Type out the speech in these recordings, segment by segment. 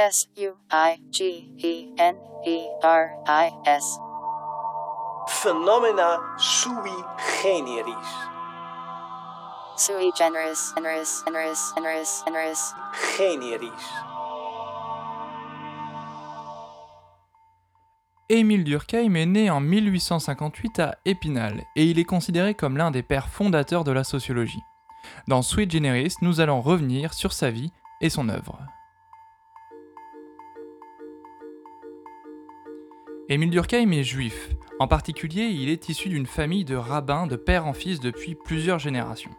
S U I G E N E R I S. Phenomena sui generis. Sui generis, generis, generis, generis, generis. Generis. Émile Durkheim est né en 1858 à Épinal et il est considéré comme l'un des pères fondateurs de la sociologie. Dans Sweet Generis, nous allons revenir sur sa vie et son œuvre. Émile Durkheim est juif. En particulier, il est issu d'une famille de rabbins de père en fils depuis plusieurs générations.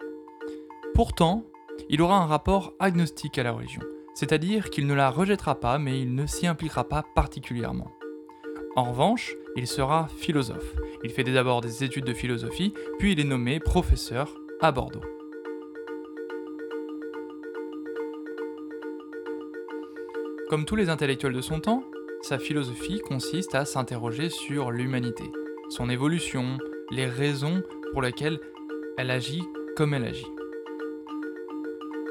Pourtant, il aura un rapport agnostique à la religion, c'est-à-dire qu'il ne la rejettera pas mais il ne s'y impliquera pas particulièrement. En revanche, il sera philosophe. Il fait d'abord des études de philosophie, puis il est nommé professeur à Bordeaux. Comme tous les intellectuels de son temps, sa philosophie consiste à s'interroger sur l'humanité, son évolution, les raisons pour lesquelles elle agit comme elle agit.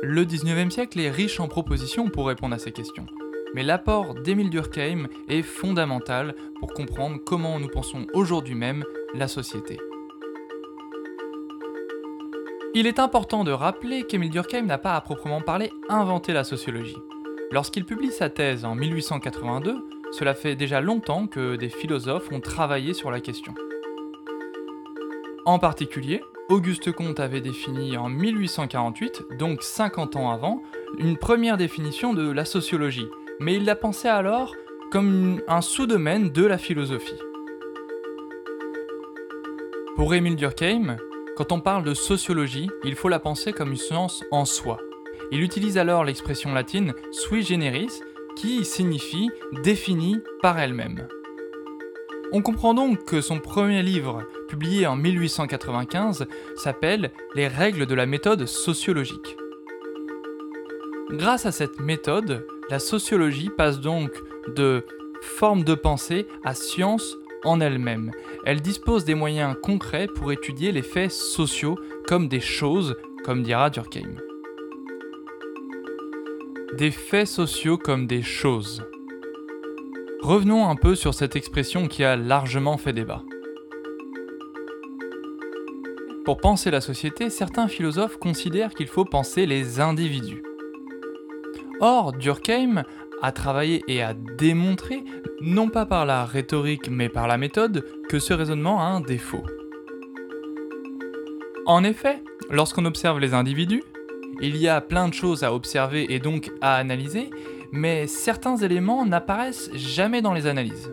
Le 19e siècle est riche en propositions pour répondre à ces questions, mais l'apport d'Émile Durkheim est fondamental pour comprendre comment nous pensons aujourd'hui même la société. Il est important de rappeler qu'Émile Durkheim n'a pas à proprement parler inventé la sociologie. Lorsqu'il publie sa thèse en 1882, cela fait déjà longtemps que des philosophes ont travaillé sur la question. En particulier, Auguste Comte avait défini en 1848, donc 50 ans avant, une première définition de la sociologie, mais il la pensait alors comme un sous-domaine de la philosophie. Pour Émile Durkheim, quand on parle de sociologie, il faut la penser comme une science en soi. Il utilise alors l'expression latine sui generis, qui signifie définie par elle-même. On comprend donc que son premier livre, publié en 1895, s'appelle Les règles de la méthode sociologique. Grâce à cette méthode, la sociologie passe donc de forme de pensée à science en elle-même. Elle dispose des moyens concrets pour étudier les faits sociaux comme des choses, comme dira Durkheim. Des faits sociaux comme des choses. Revenons un peu sur cette expression qui a largement fait débat. Pour penser la société, certains philosophes considèrent qu'il faut penser les individus. Or, Durkheim a travaillé et a démontré, non pas par la rhétorique mais par la méthode, que ce raisonnement a un défaut. En effet, lorsqu'on observe les individus, il y a plein de choses à observer et donc à analyser, mais certains éléments n'apparaissent jamais dans les analyses.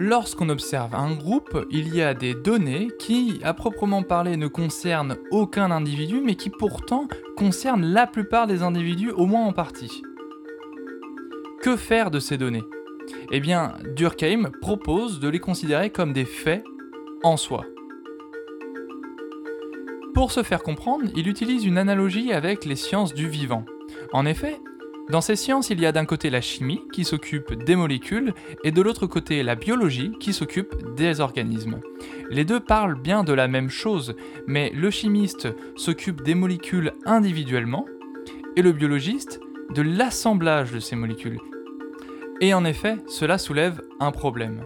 Lorsqu'on observe un groupe, il y a des données qui, à proprement parler, ne concernent aucun individu, mais qui pourtant concernent la plupart des individus, au moins en partie. Que faire de ces données? Eh bien, Durkheim propose de les considérer comme des faits en soi. Pour se faire comprendre, il utilise une analogie avec les sciences du vivant. En effet, dans ces sciences, il y a d'un côté la chimie qui s'occupe des molécules et de l'autre côté la biologie qui s'occupe des organismes. Les deux parlent bien de la même chose, mais le chimiste s'occupe des molécules individuellement et le biologiste de l'assemblage de ces molécules. Et en effet, cela soulève un problème.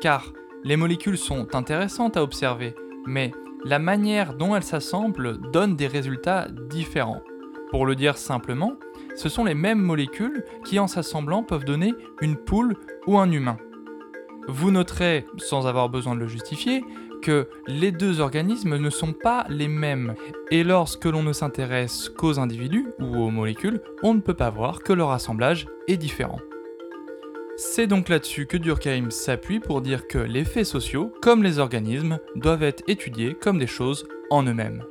Car les molécules sont intéressantes à observer, mais la manière dont elles s'assemblent donne des résultats différents. Pour le dire simplement, ce sont les mêmes molécules qui en s'assemblant peuvent donner une poule ou un humain. Vous noterez, sans avoir besoin de le justifier, que les deux organismes ne sont pas les mêmes, et lorsque l'on ne s'intéresse qu'aux individus ou aux molécules, on ne peut pas voir que leur assemblage est différent. C'est donc là-dessus que Durkheim s'appuie pour dire que les faits sociaux, comme les organismes, doivent être étudiés comme des choses en eux-mêmes.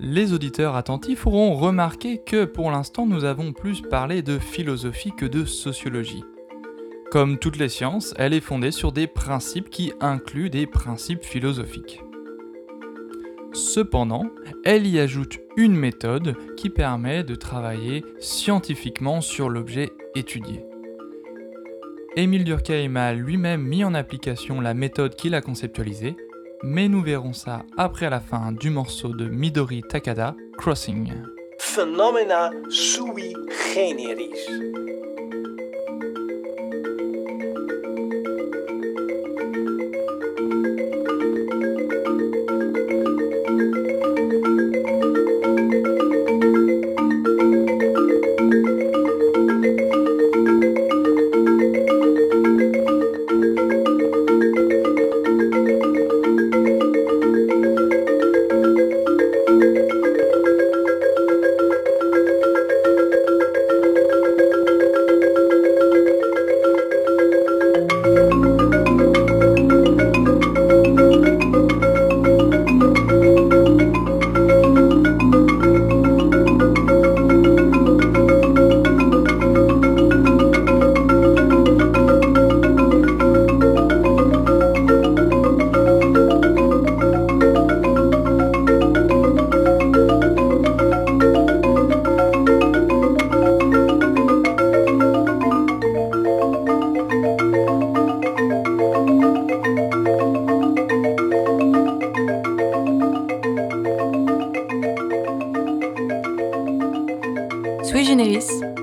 Les auditeurs attentifs auront remarqué que pour l'instant nous avons plus parlé de philosophie que de sociologie. Comme toutes les sciences, elle est fondée sur des principes qui incluent des principes philosophiques. Cependant, elle y ajoute une méthode qui permet de travailler scientifiquement sur l'objet étudié. Émile Durkheim a lui-même mis en application la méthode qu'il a conceptualisée mais nous verrons ça après la fin du morceau de Midori Takada, Crossing.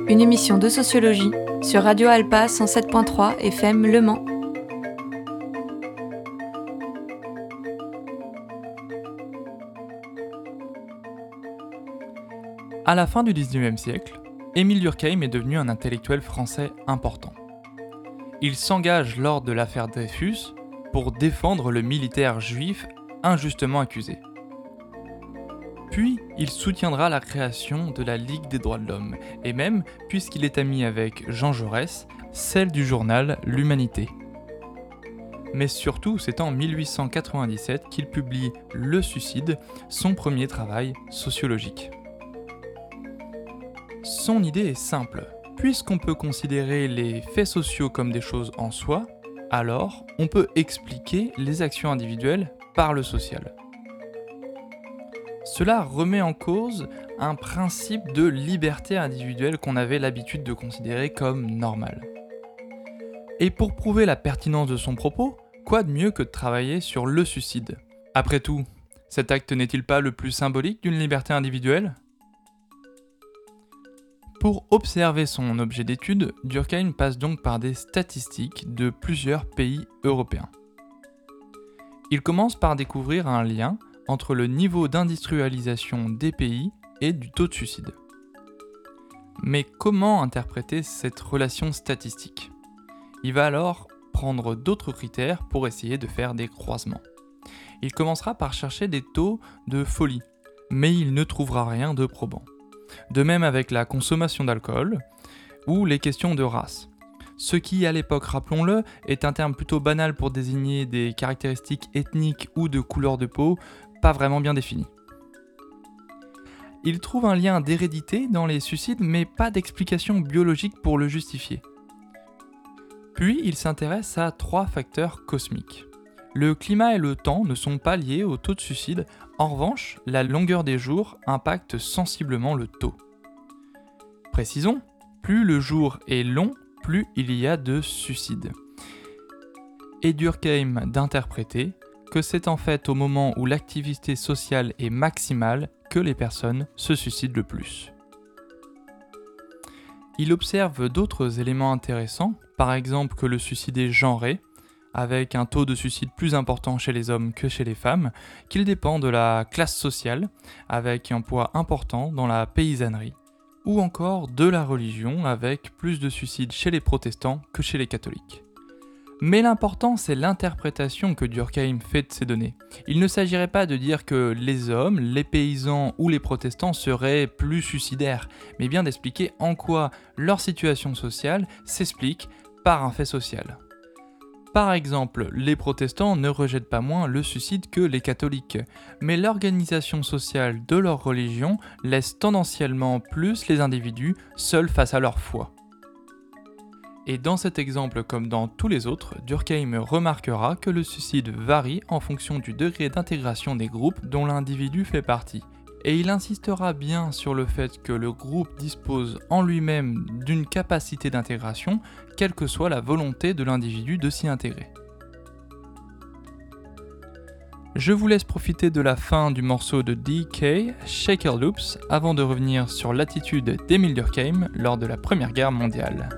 Une émission de sociologie sur Radio Alpa 107.3 FM Le Mans. À la fin du 19e siècle, Émile Durkheim est devenu un intellectuel français important. Il s'engage lors de l'affaire Dreyfus pour défendre le militaire juif injustement accusé. Puis, il soutiendra la création de la Ligue des droits de l'homme, et même, puisqu'il est ami avec Jean Jaurès, celle du journal L'Humanité. Mais surtout, c'est en 1897 qu'il publie Le suicide, son premier travail sociologique. Son idée est simple. Puisqu'on peut considérer les faits sociaux comme des choses en soi, alors on peut expliquer les actions individuelles par le social. Cela remet en cause un principe de liberté individuelle qu'on avait l'habitude de considérer comme normal. Et pour prouver la pertinence de son propos, quoi de mieux que de travailler sur le suicide? Après tout, cet acte n'est-il pas le plus symbolique d'une liberté individuelle? Pour observer son objet d'étude, Durkheim passe donc par des statistiques de plusieurs pays européens. Il commence par découvrir un lien entre le niveau d'industrialisation des pays et du taux de suicide. Mais comment interpréter cette relation statistique? Il va alors prendre d'autres critères pour essayer de faire des croisements. Il commencera par chercher des taux de folie, mais il ne trouvera rien de probant. De même avec la consommation d'alcool ou les questions de race. Ce qui, à l'époque, rappelons-le, est un terme plutôt banal pour désigner des caractéristiques ethniques ou de couleur de peau pas vraiment bien défini. Il trouve un lien d'hérédité dans les suicides, mais pas d'explication biologique pour le justifier. Puis il s'intéresse à trois facteurs cosmiques. Le climat et le temps ne sont pas liés au taux de suicide, en revanche, la longueur des jours impacte sensiblement le taux. Précisons, plus le jour est long, plus il y a de suicides. Et Durkheim d'interpréter que c'est en fait au moment où l'activité sociale est maximale que les personnes se suicident le plus. Il observe d'autres éléments intéressants, par exemple que le suicide est genré, avec un taux de suicide plus important chez les hommes que chez les femmes, qu'il dépend de la classe sociale, avec un poids important dans la paysannerie, ou encore de la religion, avec plus de suicides chez les protestants que chez les catholiques. Mais l'important, c'est l'interprétation que Durkheim fait de ces données. Il ne s'agirait pas de dire que les hommes, les paysans ou les protestants seraient plus suicidaires, mais bien d'expliquer en quoi leur situation sociale s'explique par un fait social. Par exemple, les protestants ne rejettent pas moins le suicide que les catholiques, mais l'organisation sociale de leur religion laisse tendanciellement plus les individus seuls face à leur foi. Et dans cet exemple comme dans tous les autres, Durkheim remarquera que le suicide varie en fonction du degré d'intégration des groupes dont l'individu fait partie. Et il insistera bien sur le fait que le groupe dispose en lui-même d'une capacité d'intégration, quelle que soit la volonté de l'individu de s'y intégrer. Je vous laisse profiter de la fin du morceau de DK, Shaker Loops, avant de revenir sur l'attitude d'Emile Durkheim lors de la Première Guerre mondiale.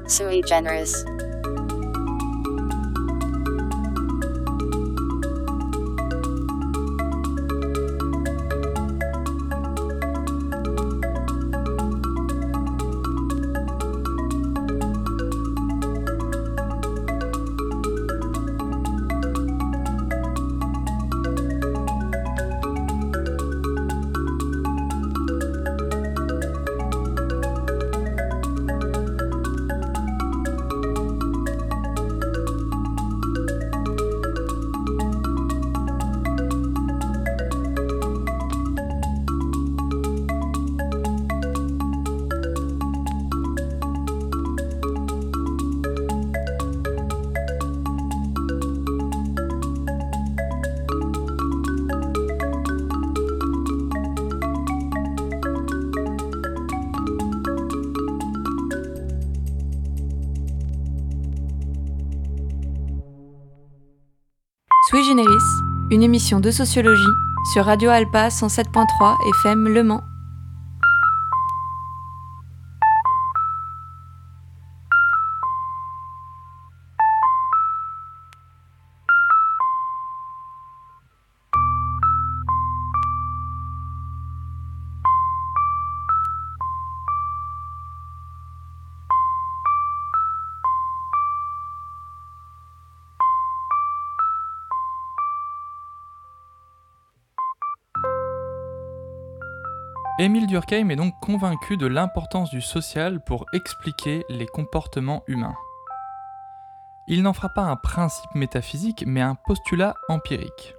Une émission de sociologie sur Radio Alpa 107.3 FM Le Mans. Émile Durkheim est donc convaincu de l'importance du social pour expliquer les comportements humains. Il n'en fera pas un principe métaphysique, mais un postulat empirique.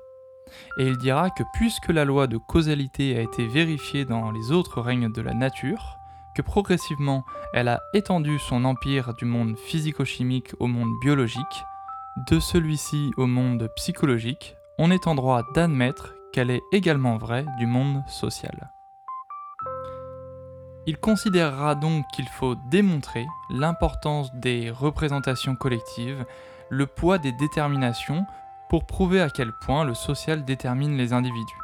Et il dira que puisque la loi de causalité a été vérifiée dans les autres règnes de la nature, que progressivement elle a étendu son empire du monde physico-chimique au monde biologique, de celui-ci au monde psychologique, on est en droit d'admettre qu'elle est également vraie du monde social. Il considérera donc qu'il faut démontrer l'importance des représentations collectives, le poids des déterminations pour prouver à quel point le social détermine les individus.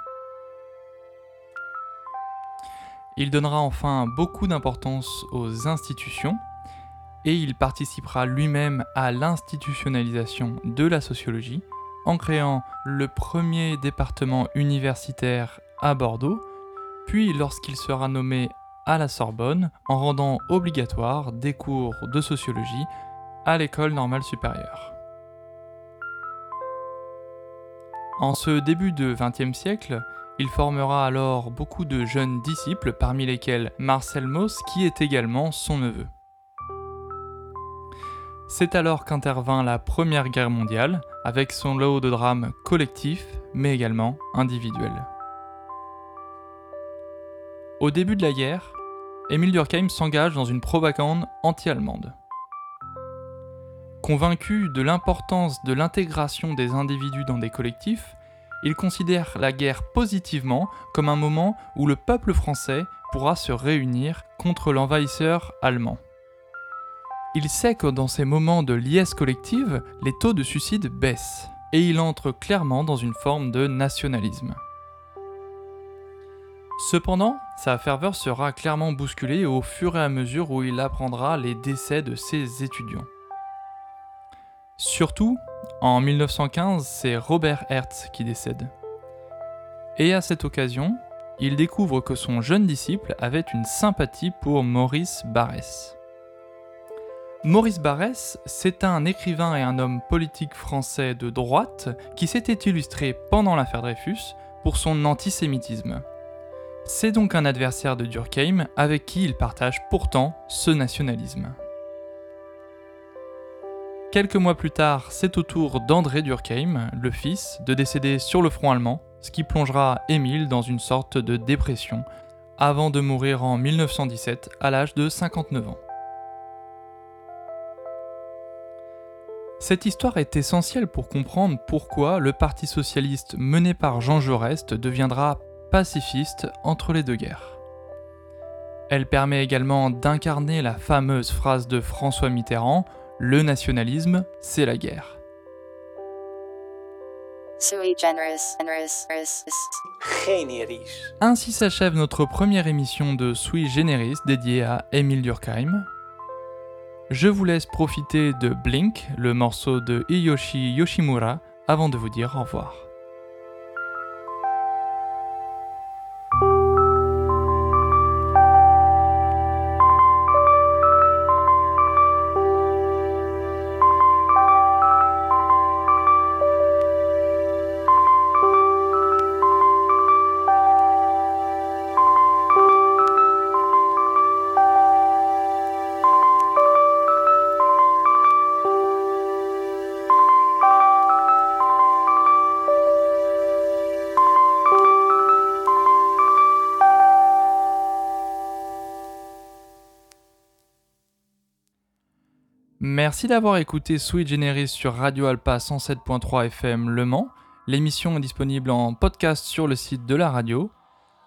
Il donnera enfin beaucoup d'importance aux institutions et il participera lui-même à l'institutionnalisation de la sociologie en créant le premier département universitaire à Bordeaux, puis lorsqu'il sera nommé à la Sorbonne en rendant obligatoire des cours de sociologie à l'école normale supérieure. En ce début de XXe siècle, il formera alors beaucoup de jeunes disciples, parmi lesquels Marcel Mauss, qui est également son neveu. C'est alors qu'intervint la Première Guerre mondiale, avec son lot de drames collectifs, mais également individuels. Au début de la guerre, Émile Durkheim s'engage dans une propagande anti-allemande. Convaincu de l'importance de l'intégration des individus dans des collectifs, il considère la guerre positivement comme un moment où le peuple français pourra se réunir contre l'envahisseur allemand. Il sait que dans ces moments de liesse collective, les taux de suicide baissent, et il entre clairement dans une forme de nationalisme. Cependant, sa ferveur sera clairement bousculée au fur et à mesure où il apprendra les décès de ses étudiants. Surtout, en 1915, c'est Robert Hertz qui décède. Et à cette occasion, il découvre que son jeune disciple avait une sympathie pour Maurice Barrès. Maurice Barrès, c'est un écrivain et un homme politique français de droite qui s'était illustré pendant l'affaire Dreyfus pour son antisémitisme. C'est donc un adversaire de Durkheim avec qui il partage pourtant ce nationalisme. Quelques mois plus tard, c'est au tour d'André Durkheim, le fils, de décéder sur le front allemand, ce qui plongera Émile dans une sorte de dépression, avant de mourir en 1917 à l'âge de 59 ans. Cette histoire est essentielle pour comprendre pourquoi le Parti socialiste mené par Jean Jaurès deviendra pacifiste entre les deux guerres. Elle permet également d'incarner la fameuse phrase de François Mitterrand Le nationalisme, c'est la guerre. Ainsi s'achève notre première émission de Sui Generis dédiée à Émile Durkheim. Je vous laisse profiter de Blink, le morceau de Hiyoshi Yoshimura, avant de vous dire au revoir. Merci d'avoir écouté Sweet Generis sur Radio Alpa 107.3 FM Le Mans. L'émission est disponible en podcast sur le site de la radio.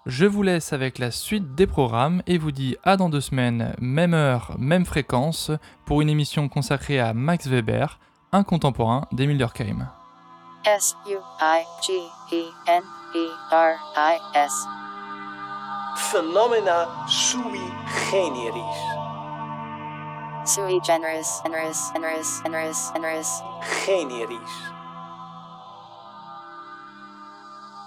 Je vous laisse avec la suite des programmes et vous dis à dans deux semaines, même heure, même fréquence, pour une émission consacrée à Max Weber, un contemporain d'Emile Durkheim. S U I G E N E R I S. Phenomena sui generis. Sui generis. Generis. Generis. Generis. Generis. Generis.